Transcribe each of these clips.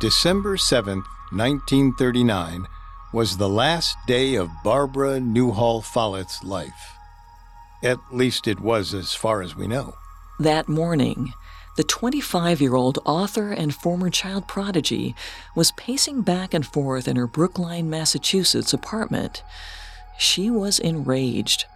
December 7th, 1939, was the last day of Barbara Newhall Follett's life. At least it was as far as we know. That morning, the 25 year old author and former child prodigy was pacing back and forth in her Brookline, Massachusetts apartment. She was enraged.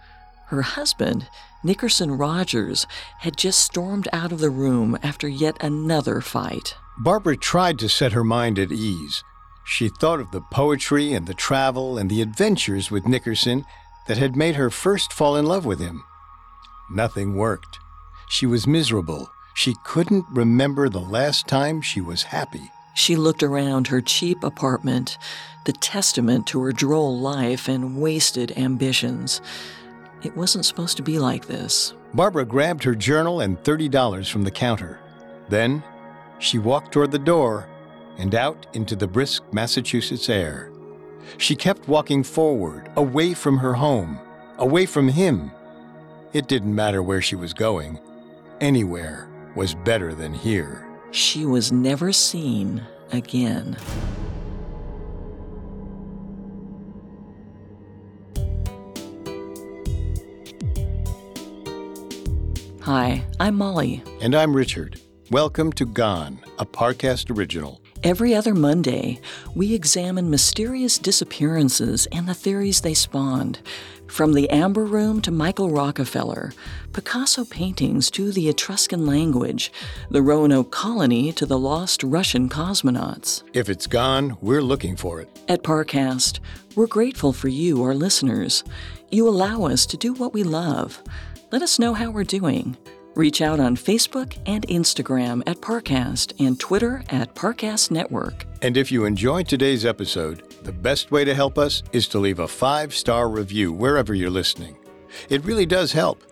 Her husband, Nickerson Rogers, had just stormed out of the room after yet another fight. Barbara tried to set her mind at ease. She thought of the poetry and the travel and the adventures with Nickerson that had made her first fall in love with him. Nothing worked. She was miserable. She couldn't remember the last time she was happy. She looked around her cheap apartment, the testament to her droll life and wasted ambitions. It wasn't supposed to be like this. Barbara grabbed her journal and $30 from the counter. Then she walked toward the door and out into the brisk Massachusetts air. She kept walking forward, away from her home, away from him. It didn't matter where she was going, anywhere was better than here. She was never seen again. Hi, I'm Molly. And I'm Richard. Welcome to Gone, a Parcast original. Every other Monday, we examine mysterious disappearances and the theories they spawned. From the Amber Room to Michael Rockefeller, Picasso paintings to the Etruscan language, the Roanoke colony to the lost Russian cosmonauts. If it's gone, we're looking for it. At Parcast, we're grateful for you, our listeners. You allow us to do what we love. Let us know how we're doing. Reach out on Facebook and Instagram at Parcast and Twitter at Parcast Network. And if you enjoyed today's episode, the best way to help us is to leave a five star review wherever you're listening. It really does help.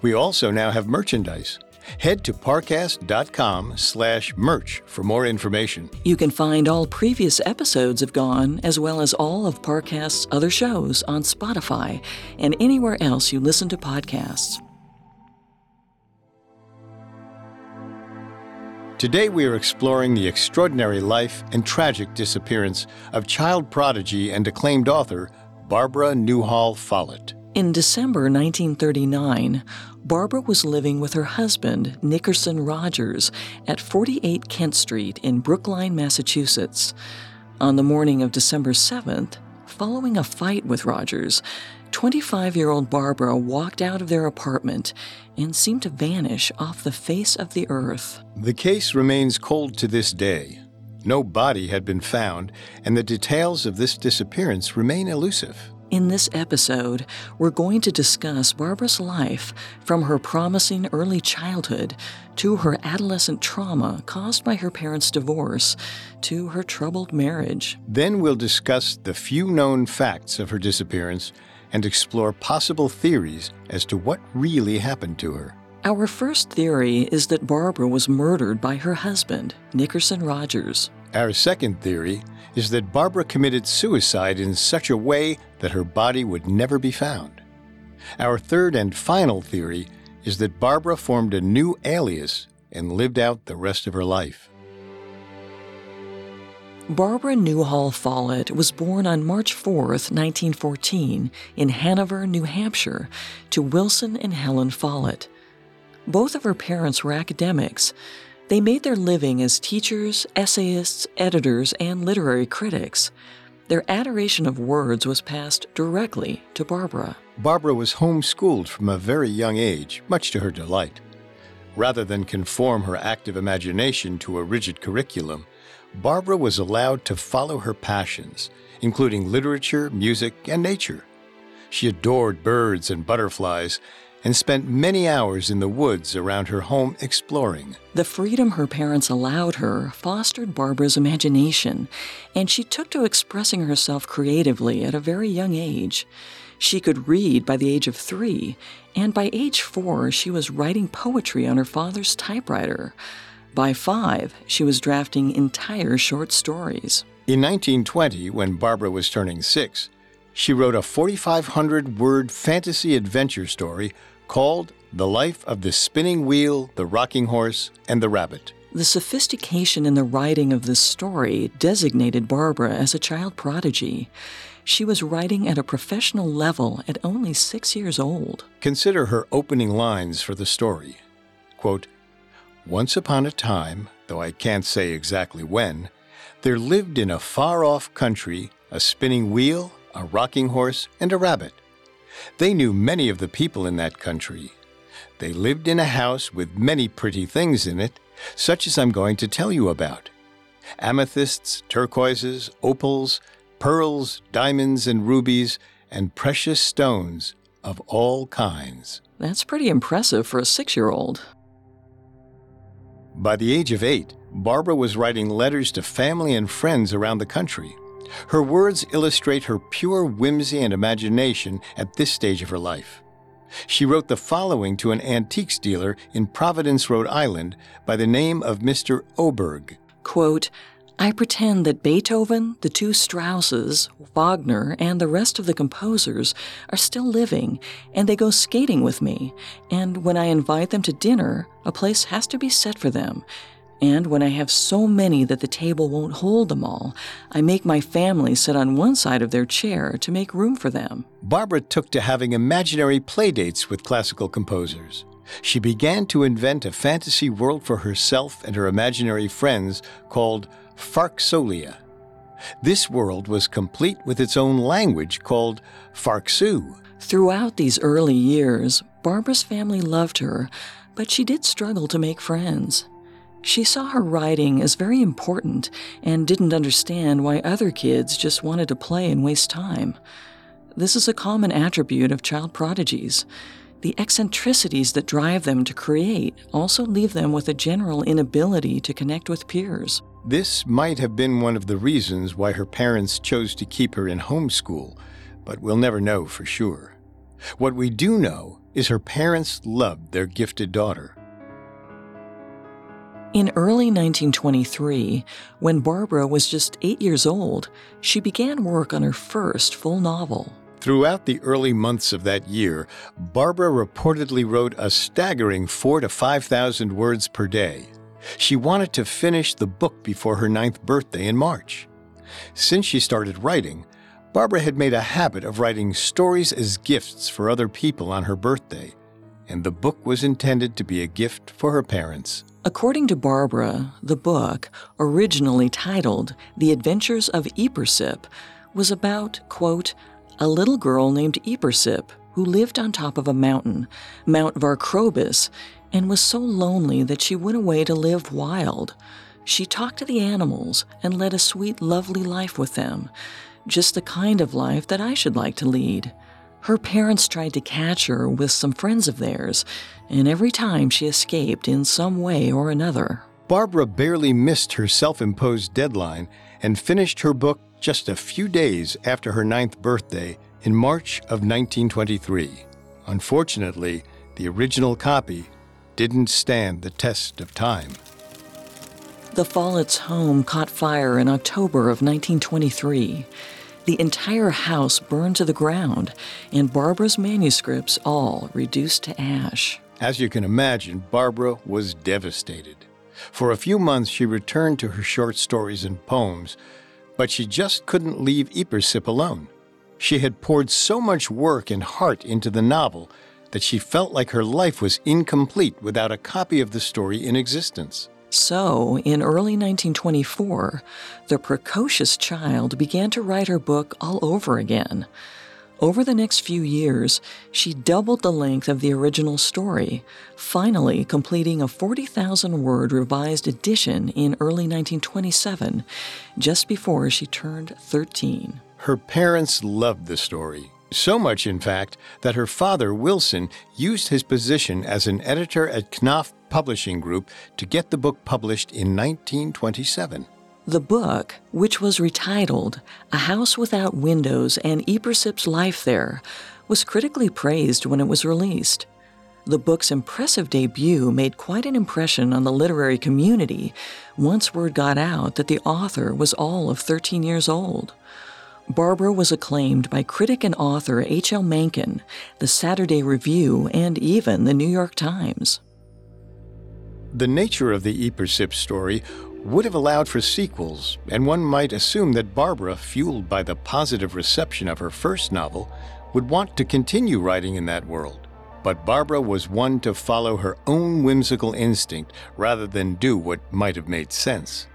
We also now have merchandise. Head to parcast.com slash merch for more information. You can find all previous episodes of Gone, as well as all of Parcast's other shows on Spotify and anywhere else you listen to podcasts. Today we are exploring the extraordinary life and tragic disappearance of child prodigy and acclaimed author Barbara Newhall Follett. In December 1939, Barbara was living with her husband, Nickerson Rogers, at 48 Kent Street in Brookline, Massachusetts. On the morning of December 7th, following a fight with Rogers, 25 year old Barbara walked out of their apartment and seemed to vanish off the face of the earth. The case remains cold to this day. No body had been found, and the details of this disappearance remain elusive. In this episode, we're going to discuss Barbara's life from her promising early childhood to her adolescent trauma caused by her parents' divorce to her troubled marriage. Then we'll discuss the few known facts of her disappearance and explore possible theories as to what really happened to her. Our first theory is that Barbara was murdered by her husband, Nickerson Rogers. Our second theory is that Barbara committed suicide in such a way that her body would never be found. Our third and final theory is that Barbara formed a new alias and lived out the rest of her life. Barbara Newhall Follett was born on March 4, 1914, in Hanover, New Hampshire, to Wilson and Helen Follett. Both of her parents were academics. They made their living as teachers, essayists, editors, and literary critics. Their adoration of words was passed directly to Barbara. Barbara was homeschooled from a very young age, much to her delight. Rather than conform her active imagination to a rigid curriculum, Barbara was allowed to follow her passions, including literature, music, and nature. She adored birds and butterflies and spent many hours in the woods around her home exploring. The freedom her parents allowed her fostered Barbara's imagination, and she took to expressing herself creatively at a very young age. She could read by the age of three, and by age four, she was writing poetry on her father's typewriter. By five, she was drafting entire short stories. In 1920, when Barbara was turning six, she wrote a 4,500 word fantasy adventure story called The Life of the Spinning Wheel, the Rocking Horse, and the Rabbit. The sophistication in the writing of this story designated Barbara as a child prodigy. She was writing at a professional level at only six years old. Consider her opening lines for the story. Quote, Once upon a time, though I can't say exactly when, there lived in a far off country a spinning wheel, a rocking horse, and a rabbit. They knew many of the people in that country. They lived in a house with many pretty things in it, such as I'm going to tell you about amethysts, turquoises, opals, pearls, diamonds, and rubies, and precious stones of all kinds. That's pretty impressive for a six year old. By the age of eight, Barbara was writing letters to family and friends around the country. Her words illustrate her pure whimsy and imagination at this stage of her life. She wrote the following to an antiques dealer in Providence, Rhode Island, by the name of Mr. Oberg. Quote, I pretend that Beethoven, the two Strausses, Wagner, and the rest of the composers are still living, and they go skating with me. And when I invite them to dinner, a place has to be set for them. And when I have so many that the table won't hold them all, I make my family sit on one side of their chair to make room for them. Barbara took to having imaginary playdates with classical composers. She began to invent a fantasy world for herself and her imaginary friends called Farksolia. This world was complete with its own language called Farksoo. Throughout these early years, Barbara's family loved her, but she did struggle to make friends. She saw her writing as very important and didn't understand why other kids just wanted to play and waste time. This is a common attribute of child prodigies. The eccentricities that drive them to create also leave them with a general inability to connect with peers. This might have been one of the reasons why her parents chose to keep her in homeschool, but we'll never know for sure. What we do know is her parents loved their gifted daughter. In early 1923, when Barbara was just eight years old, she began work on her first full novel. Throughout the early months of that year, Barbara reportedly wrote a staggering four to 5,000 words per day. She wanted to finish the book before her ninth birthday in March. Since she started writing, Barbara had made a habit of writing stories as gifts for other people on her birthday, and the book was intended to be a gift for her parents. According to Barbara, the book, originally titled The Adventures of Eepersip, was about, quote, a little girl named Eepersip who lived on top of a mountain, Mount Varcrobis, and was so lonely that she went away to live wild. She talked to the animals and led a sweet, lovely life with them, just the kind of life that I should like to lead. Her parents tried to catch her with some friends of theirs, and every time she escaped in some way or another. Barbara barely missed her self imposed deadline and finished her book just a few days after her ninth birthday in March of 1923. Unfortunately, the original copy didn't stand the test of time. The Follett's home caught fire in October of 1923. The entire house burned to the ground, and Barbara's manuscripts all reduced to ash. As you can imagine, Barbara was devastated. For a few months, she returned to her short stories and poems, but she just couldn't leave Eepersip alone. She had poured so much work and heart into the novel that she felt like her life was incomplete without a copy of the story in existence. So, in early 1924, the precocious child began to write her book all over again. Over the next few years, she doubled the length of the original story, finally completing a 40,000 word revised edition in early 1927, just before she turned 13. Her parents loved the story. So much, in fact, that her father, Wilson, used his position as an editor at Knopf Publishing Group to get the book published in 1927. The book, which was retitled A House Without Windows and Eepersip's Life There, was critically praised when it was released. The book's impressive debut made quite an impression on the literary community once word got out that the author was all of 13 years old. Barbara was acclaimed by critic and author H.L. Mencken, the Saturday Review, and even the New York Times. The nature of the Eepersip story would have allowed for sequels, and one might assume that Barbara, fueled by the positive reception of her first novel, would want to continue writing in that world. But Barbara was one to follow her own whimsical instinct rather than do what might have made sense.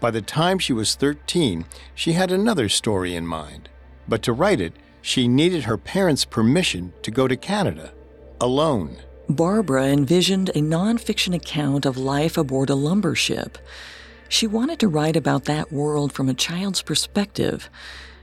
By the time she was 13, she had another story in mind. But to write it, she needed her parents' permission to go to Canada, alone. Barbara envisioned a nonfiction account of life aboard a lumber ship. She wanted to write about that world from a child's perspective.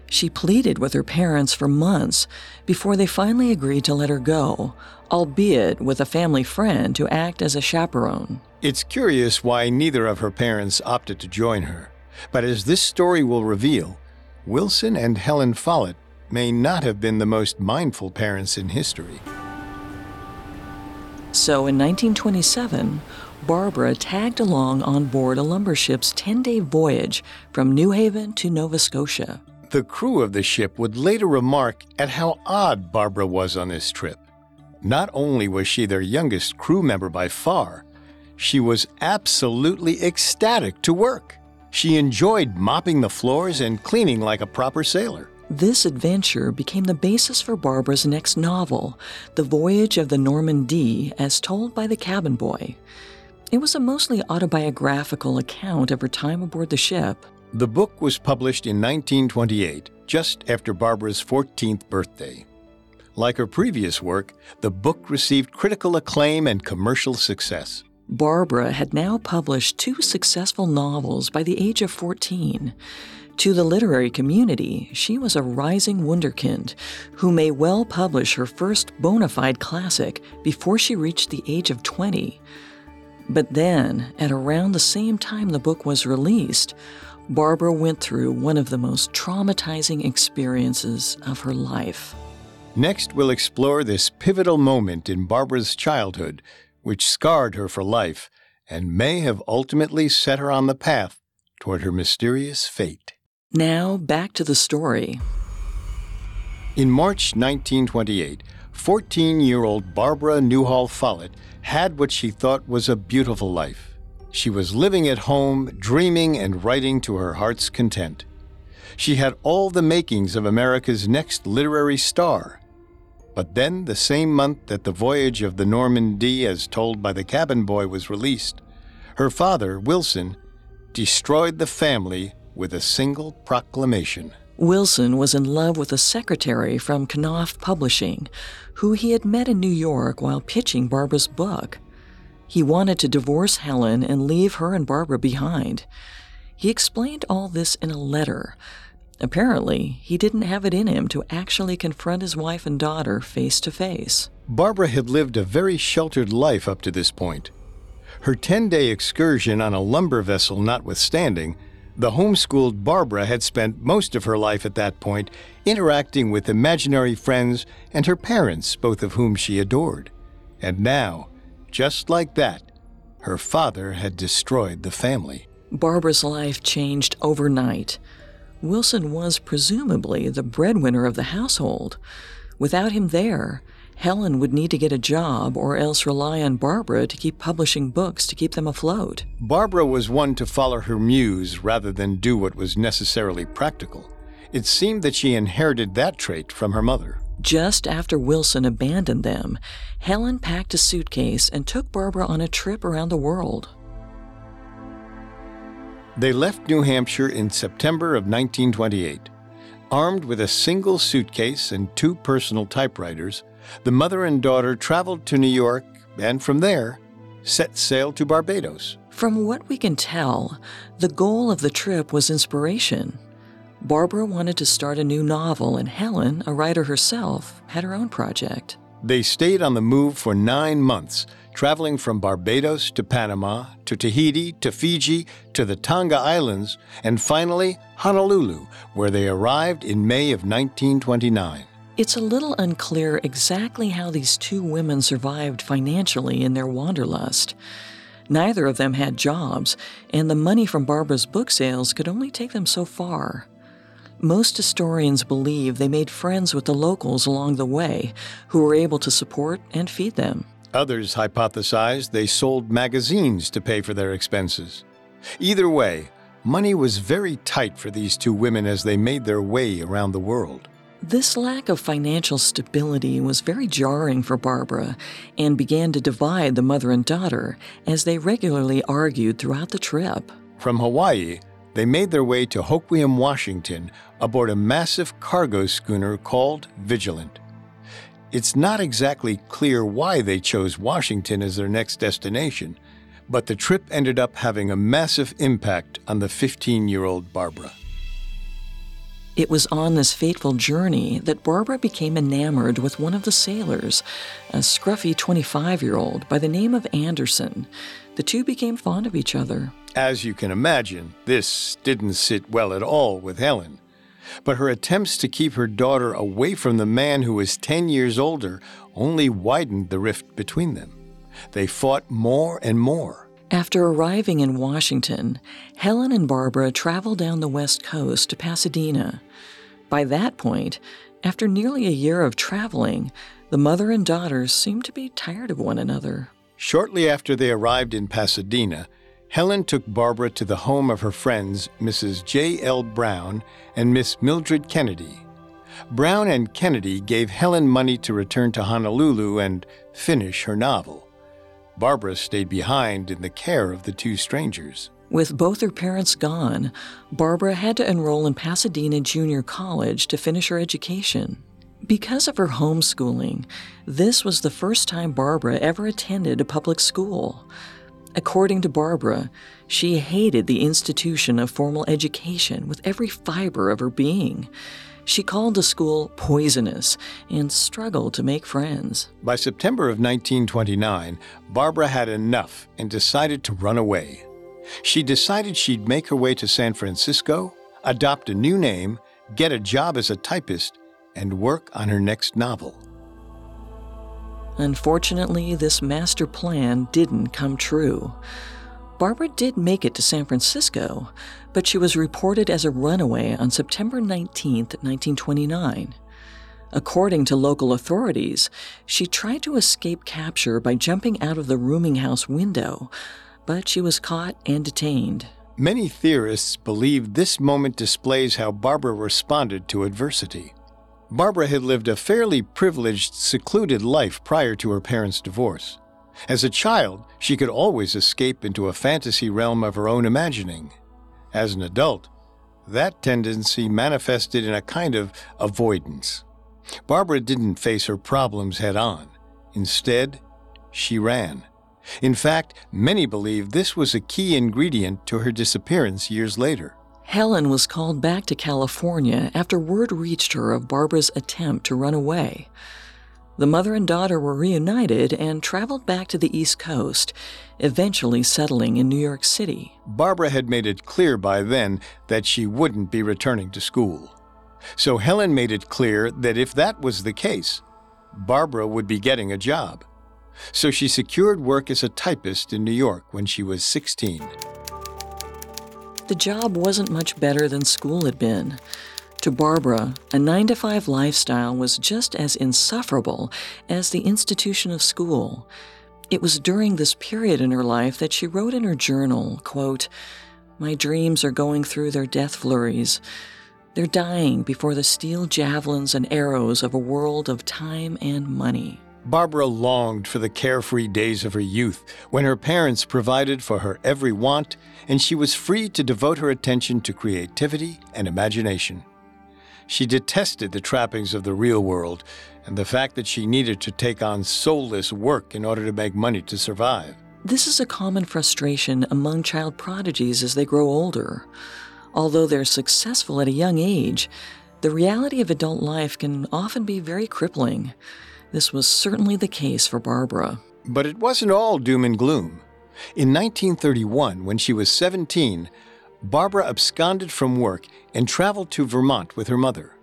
She pleaded with her parents for months before they finally agreed to let her go, albeit with a family friend to act as a chaperone. It's curious why neither of her parents opted to join her. But as this story will reveal, Wilson and Helen Follett may not have been the most mindful parents in history. So in 1927, Barbara tagged along on board a lumber ship's 10 day voyage from New Haven to Nova Scotia. The crew of the ship would later remark at how odd Barbara was on this trip. Not only was she their youngest crew member by far, she was absolutely ecstatic to work. She enjoyed mopping the floors and cleaning like a proper sailor. This adventure became the basis for Barbara's next novel, The Voyage of the Norman D., as told by the cabin boy. It was a mostly autobiographical account of her time aboard the ship. The book was published in 1928, just after Barbara's 14th birthday. Like her previous work, the book received critical acclaim and commercial success. Barbara had now published two successful novels by the age of 14. To the literary community, she was a rising wunderkind who may well publish her first bona fide classic before she reached the age of 20. But then, at around the same time the book was released, Barbara went through one of the most traumatizing experiences of her life. Next, we'll explore this pivotal moment in Barbara's childhood, which scarred her for life and may have ultimately set her on the path toward her mysterious fate. Now, back to the story. In March 1928, 14 year old Barbara Newhall Follett had what she thought was a beautiful life. She was living at home, dreaming and writing to her heart's content. She had all the makings of America's next literary star. But then, the same month that The Voyage of the Norman D., as told by the cabin boy, was released, her father, Wilson, destroyed the family with a single proclamation. Wilson was in love with a secretary from Knopf Publishing, who he had met in New York while pitching Barbara's book. He wanted to divorce Helen and leave her and Barbara behind. He explained all this in a letter. Apparently, he didn't have it in him to actually confront his wife and daughter face to face. Barbara had lived a very sheltered life up to this point. Her 10 day excursion on a lumber vessel notwithstanding, the homeschooled Barbara had spent most of her life at that point interacting with imaginary friends and her parents, both of whom she adored. And now, just like that, her father had destroyed the family. Barbara's life changed overnight. Wilson was presumably the breadwinner of the household. Without him there, Helen would need to get a job or else rely on Barbara to keep publishing books to keep them afloat. Barbara was one to follow her muse rather than do what was necessarily practical. It seemed that she inherited that trait from her mother. Just after Wilson abandoned them, Helen packed a suitcase and took Barbara on a trip around the world. They left New Hampshire in September of 1928. Armed with a single suitcase and two personal typewriters, the mother and daughter traveled to New York and from there set sail to Barbados. From what we can tell, the goal of the trip was inspiration. Barbara wanted to start a new novel, and Helen, a writer herself, had her own project. They stayed on the move for nine months, traveling from Barbados to Panama, to Tahiti, to Fiji, to the Tonga Islands, and finally Honolulu, where they arrived in May of 1929. It's a little unclear exactly how these two women survived financially in their wanderlust. Neither of them had jobs, and the money from Barbara's book sales could only take them so far. Most historians believe they made friends with the locals along the way who were able to support and feed them. Others hypothesized they sold magazines to pay for their expenses. Either way, money was very tight for these two women as they made their way around the world. This lack of financial stability was very jarring for Barbara and began to divide the mother and daughter as they regularly argued throughout the trip. From Hawaii, they made their way to Hoquiam, Washington, aboard a massive cargo schooner called Vigilant. It's not exactly clear why they chose Washington as their next destination, but the trip ended up having a massive impact on the 15 year old Barbara. It was on this fateful journey that Barbara became enamored with one of the sailors, a scruffy 25 year old by the name of Anderson. The two became fond of each other. As you can imagine, this didn't sit well at all with Helen. But her attempts to keep her daughter away from the man who was 10 years older only widened the rift between them. They fought more and more. After arriving in Washington, Helen and Barbara traveled down the West Coast to Pasadena. By that point, after nearly a year of traveling, the mother and daughter seemed to be tired of one another. Shortly after they arrived in Pasadena, Helen took Barbara to the home of her friends, Mrs. J. L. Brown and Miss Mildred Kennedy. Brown and Kennedy gave Helen money to return to Honolulu and finish her novel. Barbara stayed behind in the care of the two strangers. With both her parents gone, Barbara had to enroll in Pasadena Junior College to finish her education. Because of her homeschooling, this was the first time Barbara ever attended a public school. According to Barbara, she hated the institution of formal education with every fiber of her being. She called the school poisonous and struggled to make friends. By September of 1929, Barbara had enough and decided to run away. She decided she'd make her way to San Francisco, adopt a new name, get a job as a typist, and work on her next novel. Unfortunately, this master plan didn't come true. Barbara did make it to San Francisco, but she was reported as a runaway on September 19, 1929. According to local authorities, she tried to escape capture by jumping out of the rooming house window, but she was caught and detained. Many theorists believe this moment displays how Barbara responded to adversity. Barbara had lived a fairly privileged, secluded life prior to her parents' divorce. As a child, she could always escape into a fantasy realm of her own imagining. As an adult, that tendency manifested in a kind of avoidance. Barbara didn't face her problems head on. Instead, she ran. In fact, many believe this was a key ingredient to her disappearance years later. Helen was called back to California after word reached her of Barbara's attempt to run away. The mother and daughter were reunited and traveled back to the East Coast, eventually settling in New York City. Barbara had made it clear by then that she wouldn't be returning to school. So Helen made it clear that if that was the case, Barbara would be getting a job. So she secured work as a typist in New York when she was 16. The job wasn't much better than school had been. To Barbara, a 9 to 5 lifestyle was just as insufferable as the institution of school. It was during this period in her life that she wrote in her journal, quote, "My dreams are going through their death flurries. They're dying before the steel javelins and arrows of a world of time and money." Barbara longed for the carefree days of her youth when her parents provided for her every want and she was free to devote her attention to creativity and imagination. She detested the trappings of the real world and the fact that she needed to take on soulless work in order to make money to survive. This is a common frustration among child prodigies as they grow older. Although they're successful at a young age, the reality of adult life can often be very crippling. This was certainly the case for Barbara. But it wasn't all doom and gloom. In 1931, when she was 17, Barbara absconded from work and traveled to Vermont with her mother.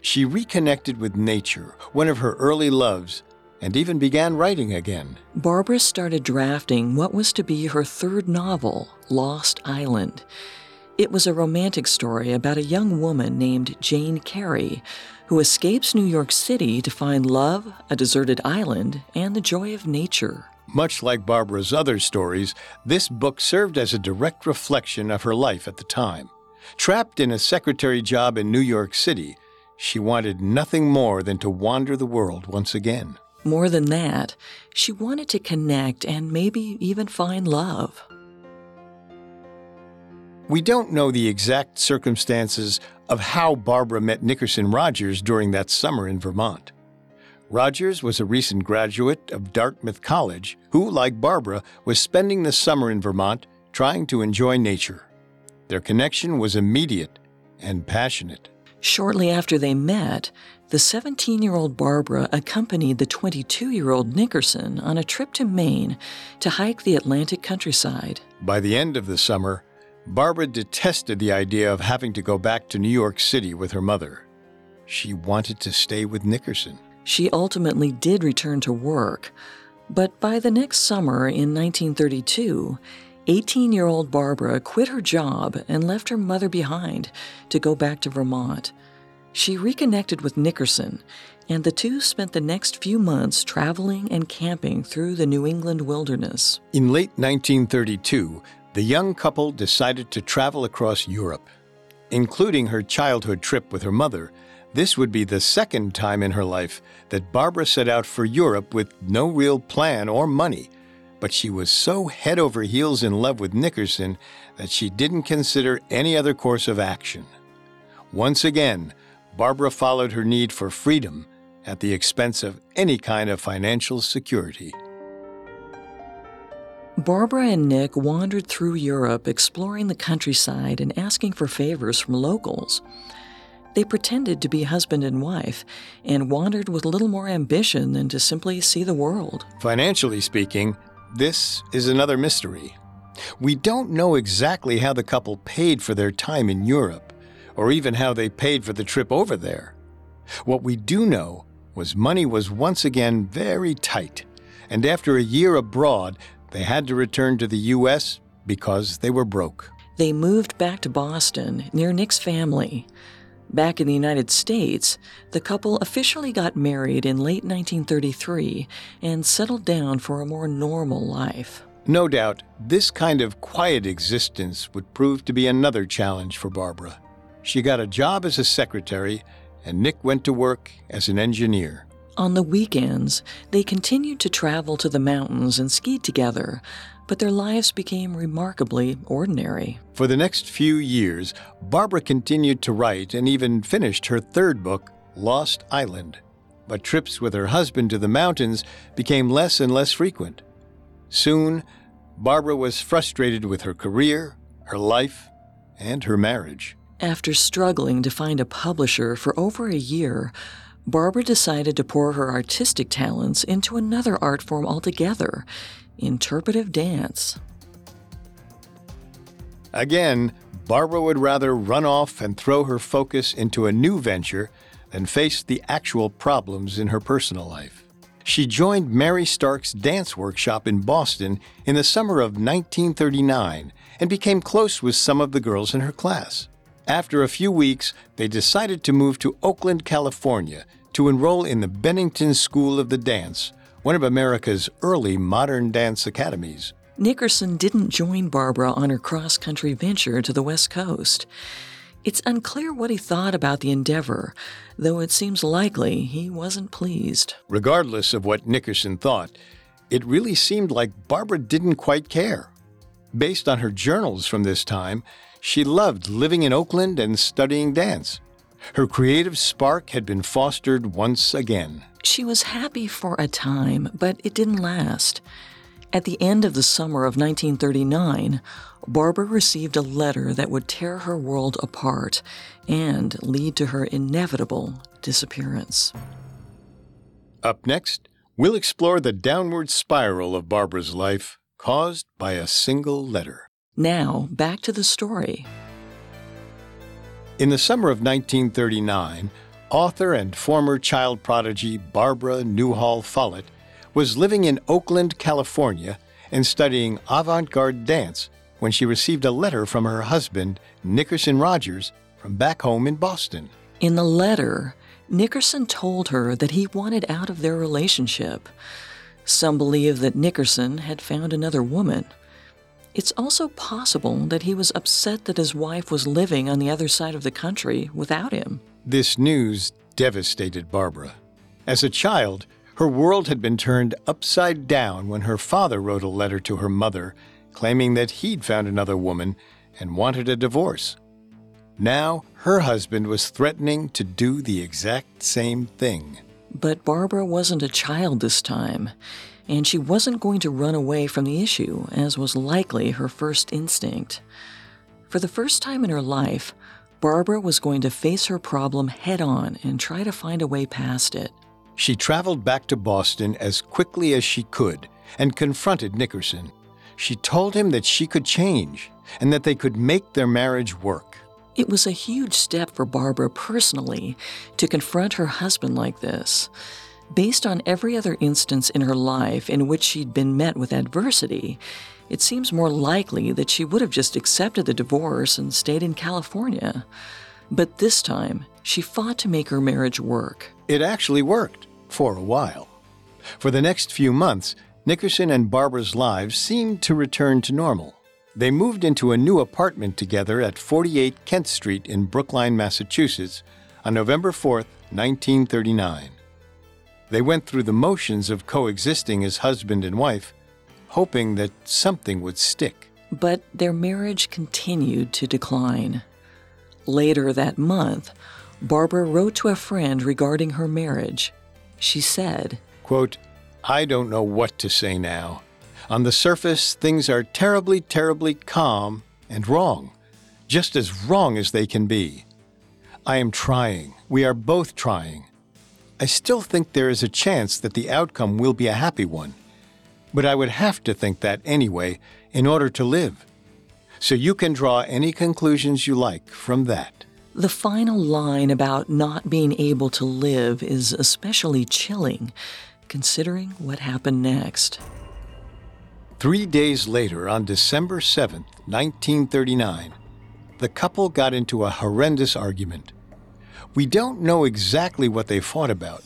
She reconnected with nature, one of her early loves, and even began writing again. Barbara started drafting what was to be her third novel, Lost Island. It was a romantic story about a young woman named Jane Carey who escapes New York City to find love, a deserted island, and the joy of nature. Much like Barbara's other stories, this book served as a direct reflection of her life at the time. Trapped in a secretary job in New York City, she wanted nothing more than to wander the world once again. More than that, she wanted to connect and maybe even find love. We don't know the exact circumstances of how Barbara met Nickerson Rogers during that summer in Vermont. Rogers was a recent graduate of Dartmouth College who, like Barbara, was spending the summer in Vermont trying to enjoy nature. Their connection was immediate and passionate. Shortly after they met, the 17 year old Barbara accompanied the 22 year old Nickerson on a trip to Maine to hike the Atlantic countryside. By the end of the summer, Barbara detested the idea of having to go back to New York City with her mother. She wanted to stay with Nickerson. She ultimately did return to work, but by the next summer in 1932, 18 year old Barbara quit her job and left her mother behind to go back to Vermont. She reconnected with Nickerson, and the two spent the next few months traveling and camping through the New England wilderness. In late 1932, the young couple decided to travel across Europe. Including her childhood trip with her mother, this would be the second time in her life that Barbara set out for Europe with no real plan or money but she was so head over heels in love with Nickerson that she didn't consider any other course of action. Once again, Barbara followed her need for freedom at the expense of any kind of financial security. Barbara and Nick wandered through Europe exploring the countryside and asking for favors from locals. They pretended to be husband and wife and wandered with little more ambition than to simply see the world. Financially speaking, this is another mystery. We don't know exactly how the couple paid for their time in Europe, or even how they paid for the trip over there. What we do know was money was once again very tight, and after a year abroad, they had to return to the U.S. because they were broke. They moved back to Boston, near Nick's family. Back in the United States, the couple officially got married in late 1933 and settled down for a more normal life. No doubt, this kind of quiet existence would prove to be another challenge for Barbara. She got a job as a secretary, and Nick went to work as an engineer. On the weekends, they continued to travel to the mountains and ski together, but their lives became remarkably ordinary. For the next few years, Barbara continued to write and even finished her third book, Lost Island. But trips with her husband to the mountains became less and less frequent. Soon, Barbara was frustrated with her career, her life, and her marriage. After struggling to find a publisher for over a year, Barbara decided to pour her artistic talents into another art form altogether interpretive dance. Again, Barbara would rather run off and throw her focus into a new venture than face the actual problems in her personal life. She joined Mary Stark's dance workshop in Boston in the summer of 1939 and became close with some of the girls in her class. After a few weeks, they decided to move to Oakland, California to enroll in the Bennington School of the Dance, one of America's early modern dance academies. Nickerson didn't join Barbara on her cross country venture to the West Coast. It's unclear what he thought about the endeavor, though it seems likely he wasn't pleased. Regardless of what Nickerson thought, it really seemed like Barbara didn't quite care. Based on her journals from this time, she loved living in Oakland and studying dance. Her creative spark had been fostered once again. She was happy for a time, but it didn't last. At the end of the summer of 1939, Barbara received a letter that would tear her world apart and lead to her inevitable disappearance. Up next, we'll explore the downward spiral of Barbara's life caused by a single letter. Now, back to the story. In the summer of 1939, Author and former child prodigy Barbara Newhall Follett was living in Oakland, California, and studying avant garde dance when she received a letter from her husband, Nickerson Rogers, from back home in Boston. In the letter, Nickerson told her that he wanted out of their relationship. Some believe that Nickerson had found another woman. It's also possible that he was upset that his wife was living on the other side of the country without him. This news devastated Barbara. As a child, her world had been turned upside down when her father wrote a letter to her mother claiming that he'd found another woman and wanted a divorce. Now, her husband was threatening to do the exact same thing. But Barbara wasn't a child this time, and she wasn't going to run away from the issue, as was likely her first instinct. For the first time in her life, Barbara was going to face her problem head on and try to find a way past it. She traveled back to Boston as quickly as she could and confronted Nickerson. She told him that she could change and that they could make their marriage work. It was a huge step for Barbara personally to confront her husband like this. Based on every other instance in her life in which she'd been met with adversity, it seems more likely that she would have just accepted the divorce and stayed in California. But this time, she fought to make her marriage work. It actually worked, for a while. For the next few months, Nickerson and Barbara's lives seemed to return to normal. They moved into a new apartment together at 48 Kent Street in Brookline, Massachusetts on November 4, 1939. They went through the motions of coexisting as husband and wife, hoping that something would stick. But their marriage continued to decline. Later that month, Barbara wrote to a friend regarding her marriage. She said, quote, I don't know what to say now. On the surface, things are terribly, terribly calm and wrong, just as wrong as they can be. I am trying. We are both trying. I still think there is a chance that the outcome will be a happy one. But I would have to think that anyway in order to live. So you can draw any conclusions you like from that. The final line about not being able to live is especially chilling, considering what happened next. Three days later, on December 7, 1939, the couple got into a horrendous argument. We don't know exactly what they fought about,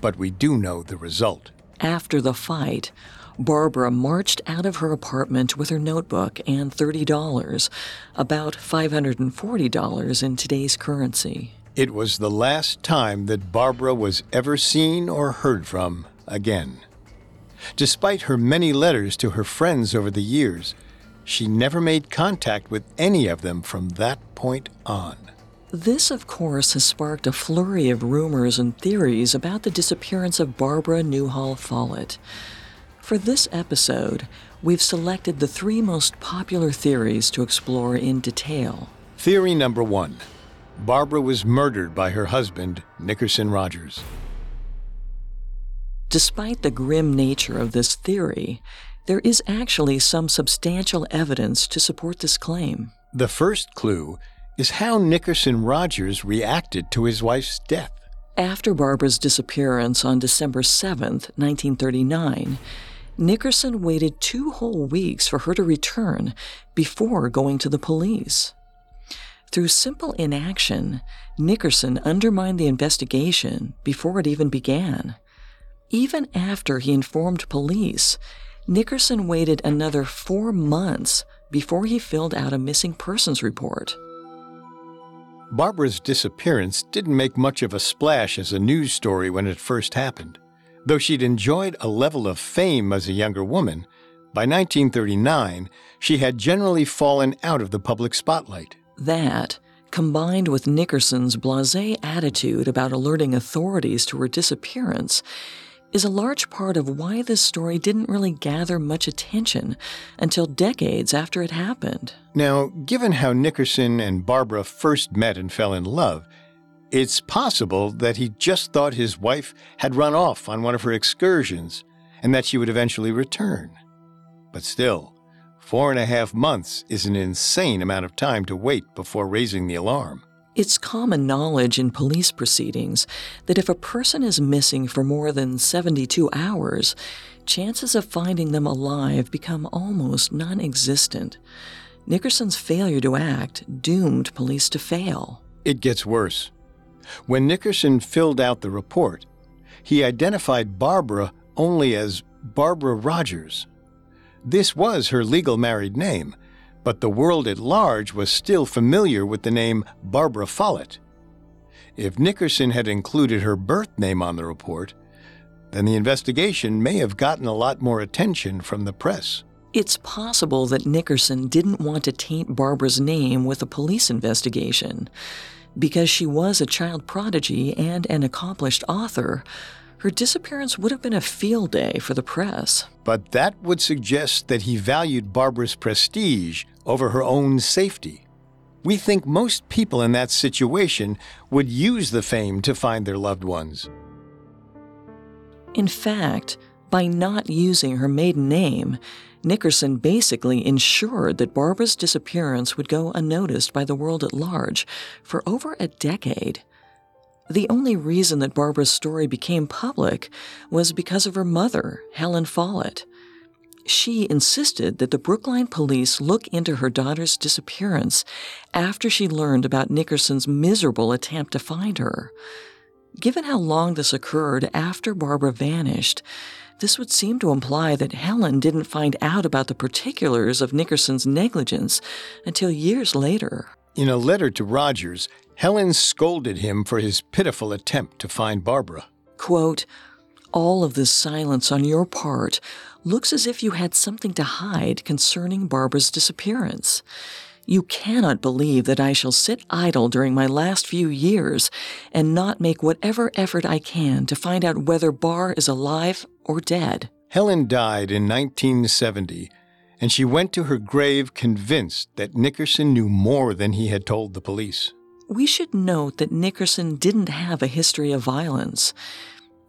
but we do know the result. After the fight, Barbara marched out of her apartment with her notebook and $30, about $540 in today's currency. It was the last time that Barbara was ever seen or heard from again. Despite her many letters to her friends over the years, she never made contact with any of them from that point on. This, of course, has sparked a flurry of rumors and theories about the disappearance of Barbara Newhall Follett. For this episode, we've selected the three most popular theories to explore in detail. Theory number one Barbara was murdered by her husband, Nickerson Rogers. Despite the grim nature of this theory, there is actually some substantial evidence to support this claim. The first clue is how Nickerson Rogers reacted to his wife's death. After Barbara's disappearance on December 7, 1939, Nickerson waited two whole weeks for her to return before going to the police. Through simple inaction, Nickerson undermined the investigation before it even began. Even after he informed police, Nickerson waited another four months before he filled out a missing persons report. Barbara's disappearance didn't make much of a splash as a news story when it first happened. Though she'd enjoyed a level of fame as a younger woman, by 1939 she had generally fallen out of the public spotlight. That, combined with Nickerson's blase attitude about alerting authorities to her disappearance, is a large part of why this story didn't really gather much attention until decades after it happened. Now, given how Nickerson and Barbara first met and fell in love, it's possible that he just thought his wife had run off on one of her excursions and that she would eventually return. But still, four and a half months is an insane amount of time to wait before raising the alarm. It's common knowledge in police proceedings that if a person is missing for more than 72 hours, chances of finding them alive become almost non existent. Nickerson's failure to act doomed police to fail. It gets worse. When Nickerson filled out the report, he identified Barbara only as Barbara Rogers. This was her legal married name, but the world at large was still familiar with the name Barbara Follett. If Nickerson had included her birth name on the report, then the investigation may have gotten a lot more attention from the press. It's possible that Nickerson didn't want to taint Barbara's name with a police investigation. Because she was a child prodigy and an accomplished author, her disappearance would have been a field day for the press. But that would suggest that he valued Barbara's prestige over her own safety. We think most people in that situation would use the fame to find their loved ones. In fact, by not using her maiden name, Nickerson basically ensured that Barbara's disappearance would go unnoticed by the world at large for over a decade. The only reason that Barbara's story became public was because of her mother, Helen Follett. She insisted that the Brookline police look into her daughter's disappearance after she learned about Nickerson's miserable attempt to find her. Given how long this occurred after Barbara vanished, this would seem to imply that Helen didn't find out about the particulars of Nickerson's negligence until years later. In a letter to Rogers, Helen scolded him for his pitiful attempt to find Barbara. Quote, All of this silence on your part looks as if you had something to hide concerning Barbara's disappearance. You cannot believe that I shall sit idle during my last few years and not make whatever effort I can to find out whether Bar is alive or dead. Helen died in 1970, and she went to her grave convinced that Nickerson knew more than he had told the police. We should note that Nickerson didn't have a history of violence.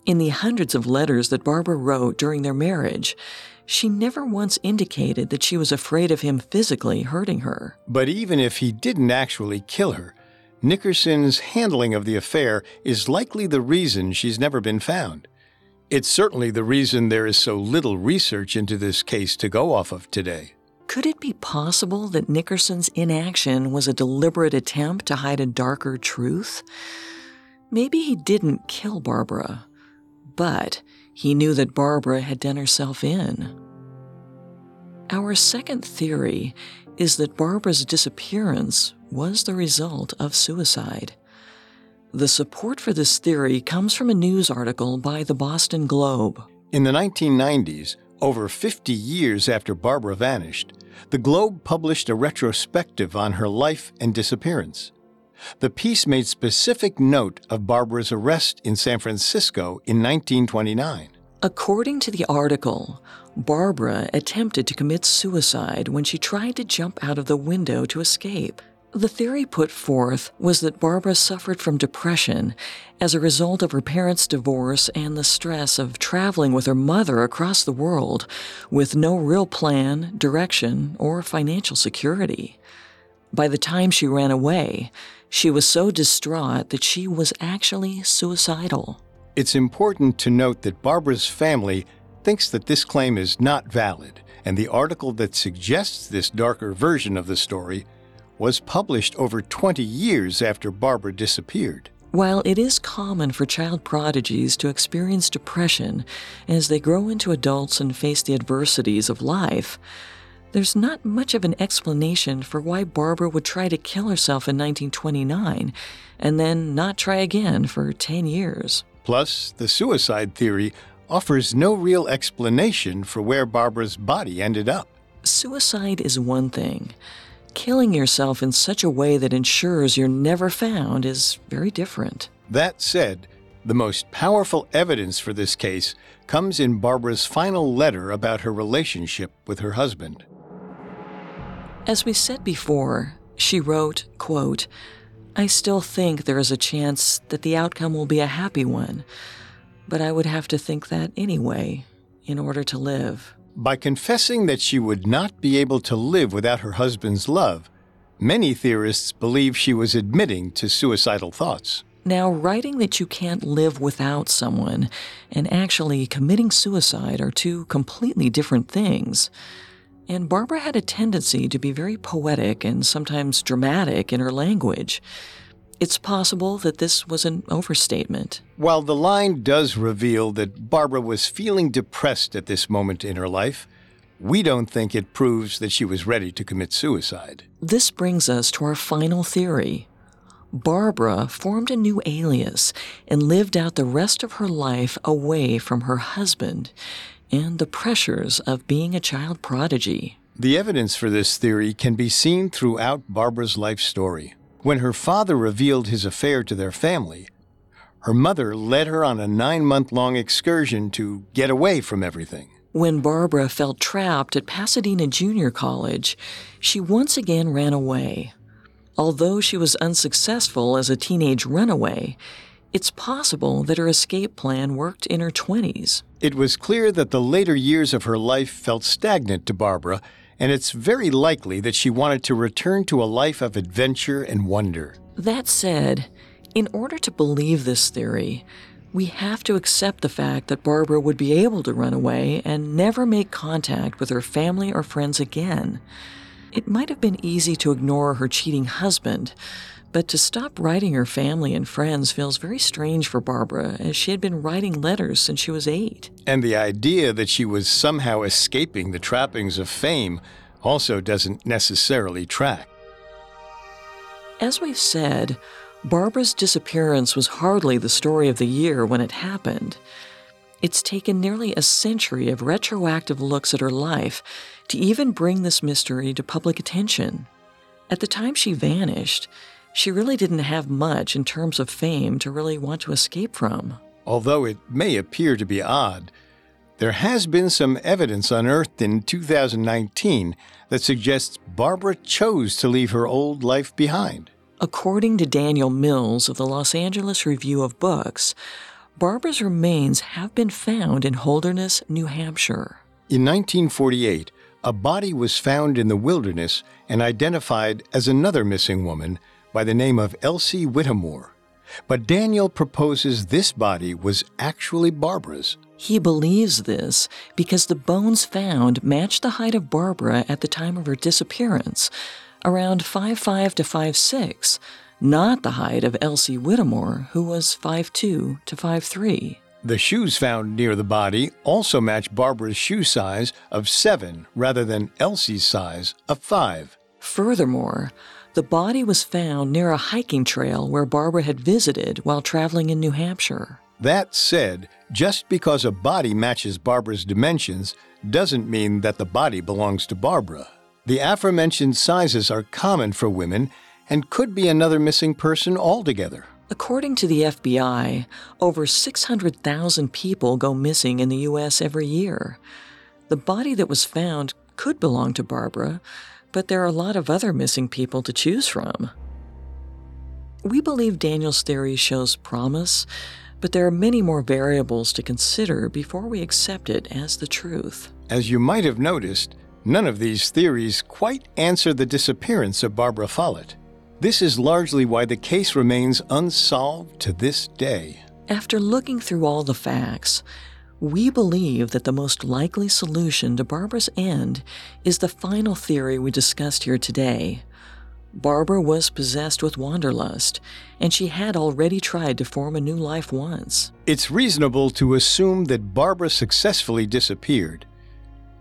In the hundreds of letters that Barbara wrote during their marriage, she never once indicated that she was afraid of him physically hurting her. But even if he didn't actually kill her, Nickerson's handling of the affair is likely the reason she's never been found. It's certainly the reason there is so little research into this case to go off of today. Could it be possible that Nickerson's inaction was a deliberate attempt to hide a darker truth? Maybe he didn't kill Barbara, but he knew that Barbara had done herself in. Our second theory is that Barbara's disappearance was the result of suicide. The support for this theory comes from a news article by the Boston Globe. In the 1990s, over 50 years after Barbara vanished, the Globe published a retrospective on her life and disappearance. The piece made specific note of Barbara's arrest in San Francisco in 1929. According to the article, Barbara attempted to commit suicide when she tried to jump out of the window to escape. The theory put forth was that Barbara suffered from depression as a result of her parents' divorce and the stress of traveling with her mother across the world with no real plan, direction, or financial security. By the time she ran away, she was so distraught that she was actually suicidal. It's important to note that Barbara's family thinks that this claim is not valid, and the article that suggests this darker version of the story was published over 20 years after Barbara disappeared. While it is common for child prodigies to experience depression as they grow into adults and face the adversities of life, there's not much of an explanation for why Barbara would try to kill herself in 1929 and then not try again for 10 years. Plus, the suicide theory offers no real explanation for where Barbara's body ended up. Suicide is one thing, killing yourself in such a way that ensures you're never found is very different. That said, the most powerful evidence for this case comes in Barbara's final letter about her relationship with her husband. As we said before, she wrote, quote, I still think there is a chance that the outcome will be a happy one, but I would have to think that anyway in order to live. By confessing that she would not be able to live without her husband's love, Many theorists believe she was admitting to suicidal thoughts. Now, writing that you can't live without someone and actually committing suicide are two completely different things. And Barbara had a tendency to be very poetic and sometimes dramatic in her language. It's possible that this was an overstatement. While the line does reveal that Barbara was feeling depressed at this moment in her life, we don't think it proves that she was ready to commit suicide. This brings us to our final theory Barbara formed a new alias and lived out the rest of her life away from her husband and the pressures of being a child prodigy. The evidence for this theory can be seen throughout Barbara's life story. When her father revealed his affair to their family, her mother led her on a nine month long excursion to get away from everything. When Barbara felt trapped at Pasadena Junior College, she once again ran away. Although she was unsuccessful as a teenage runaway, it's possible that her escape plan worked in her 20s. It was clear that the later years of her life felt stagnant to Barbara, and it's very likely that she wanted to return to a life of adventure and wonder. That said, in order to believe this theory, we have to accept the fact that Barbara would be able to run away and never make contact with her family or friends again. It might have been easy to ignore her cheating husband, but to stop writing her family and friends feels very strange for Barbara, as she had been writing letters since she was eight. And the idea that she was somehow escaping the trappings of fame also doesn't necessarily track. As we've said, Barbara's disappearance was hardly the story of the year when it happened. It's taken nearly a century of retroactive looks at her life to even bring this mystery to public attention. At the time she vanished, she really didn't have much in terms of fame to really want to escape from. Although it may appear to be odd, there has been some evidence unearthed in 2019 that suggests Barbara chose to leave her old life behind. According to Daniel Mills of the Los Angeles Review of Books, Barbara's remains have been found in Holderness, New Hampshire. In 1948, a body was found in the wilderness and identified as another missing woman by the name of Elsie Whittemore. But Daniel proposes this body was actually Barbara's. He believes this because the bones found match the height of Barbara at the time of her disappearance, around 5'5 to 5'6, not the height of Elsie Whittemore, who was 5'2 to 5'3. The shoes found near the body also match Barbara's shoe size of 7 rather than Elsie's size of 5. Furthermore, the body was found near a hiking trail where Barbara had visited while traveling in New Hampshire. That said, just because a body matches Barbara's dimensions doesn't mean that the body belongs to Barbara. The aforementioned sizes are common for women and could be another missing person altogether. According to the FBI, over 600,000 people go missing in the U.S. every year. The body that was found could belong to Barbara, but there are a lot of other missing people to choose from. We believe Daniel's theory shows promise, but there are many more variables to consider before we accept it as the truth. As you might have noticed, none of these theories quite answer the disappearance of Barbara Follett. This is largely why the case remains unsolved to this day. After looking through all the facts, we believe that the most likely solution to Barbara's end is the final theory we discussed here today. Barbara was possessed with wanderlust, and she had already tried to form a new life once. It's reasonable to assume that Barbara successfully disappeared.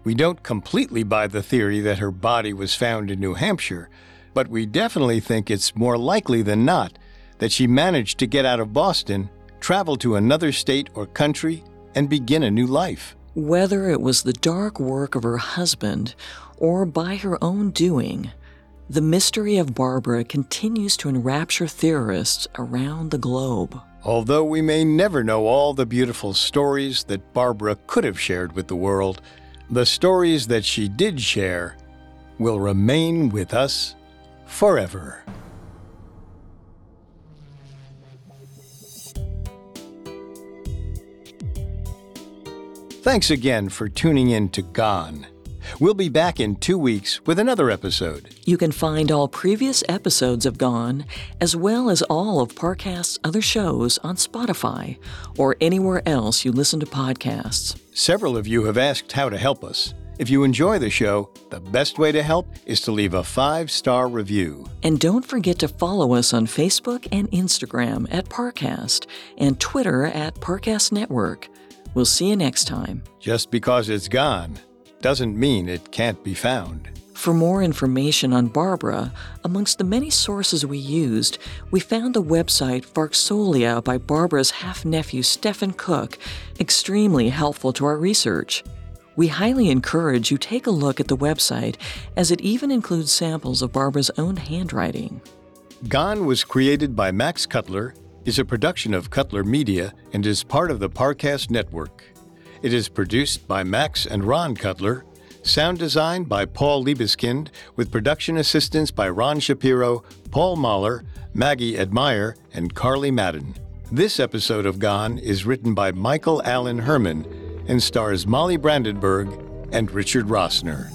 We don't completely buy the theory that her body was found in New Hampshire, but we definitely think it's more likely than not that she managed to get out of Boston, travel to another state or country, and begin a new life. Whether it was the dark work of her husband or by her own doing, the mystery of Barbara continues to enrapture theorists around the globe. Although we may never know all the beautiful stories that Barbara could have shared with the world, the stories that she did share will remain with us forever. Thanks again for tuning in to Gone. We'll be back in two weeks with another episode. You can find all previous episodes of Gone, as well as all of Parcast's other shows on Spotify or anywhere else you listen to podcasts. Several of you have asked how to help us. If you enjoy the show, the best way to help is to leave a five star review. And don't forget to follow us on Facebook and Instagram at Parcast and Twitter at Parcast Network. We'll see you next time. Just because it's gone doesn't mean it can't be found. For more information on Barbara, amongst the many sources we used, we found the website Farksolia by Barbara's half nephew Stefan Cooke extremely helpful to our research. We highly encourage you take a look at the website as it even includes samples of Barbara's own handwriting. Gone was created by Max Cutler, is a production of Cutler Media, and is part of the Parcast Network. It is produced by Max and Ron Cutler, sound design by Paul Liebeskind, with production assistance by Ron Shapiro, Paul Mahler, Maggie Admire, and Carly Madden. This episode of Gone is written by Michael Allen Herman and stars Molly Brandenburg and Richard Rossner.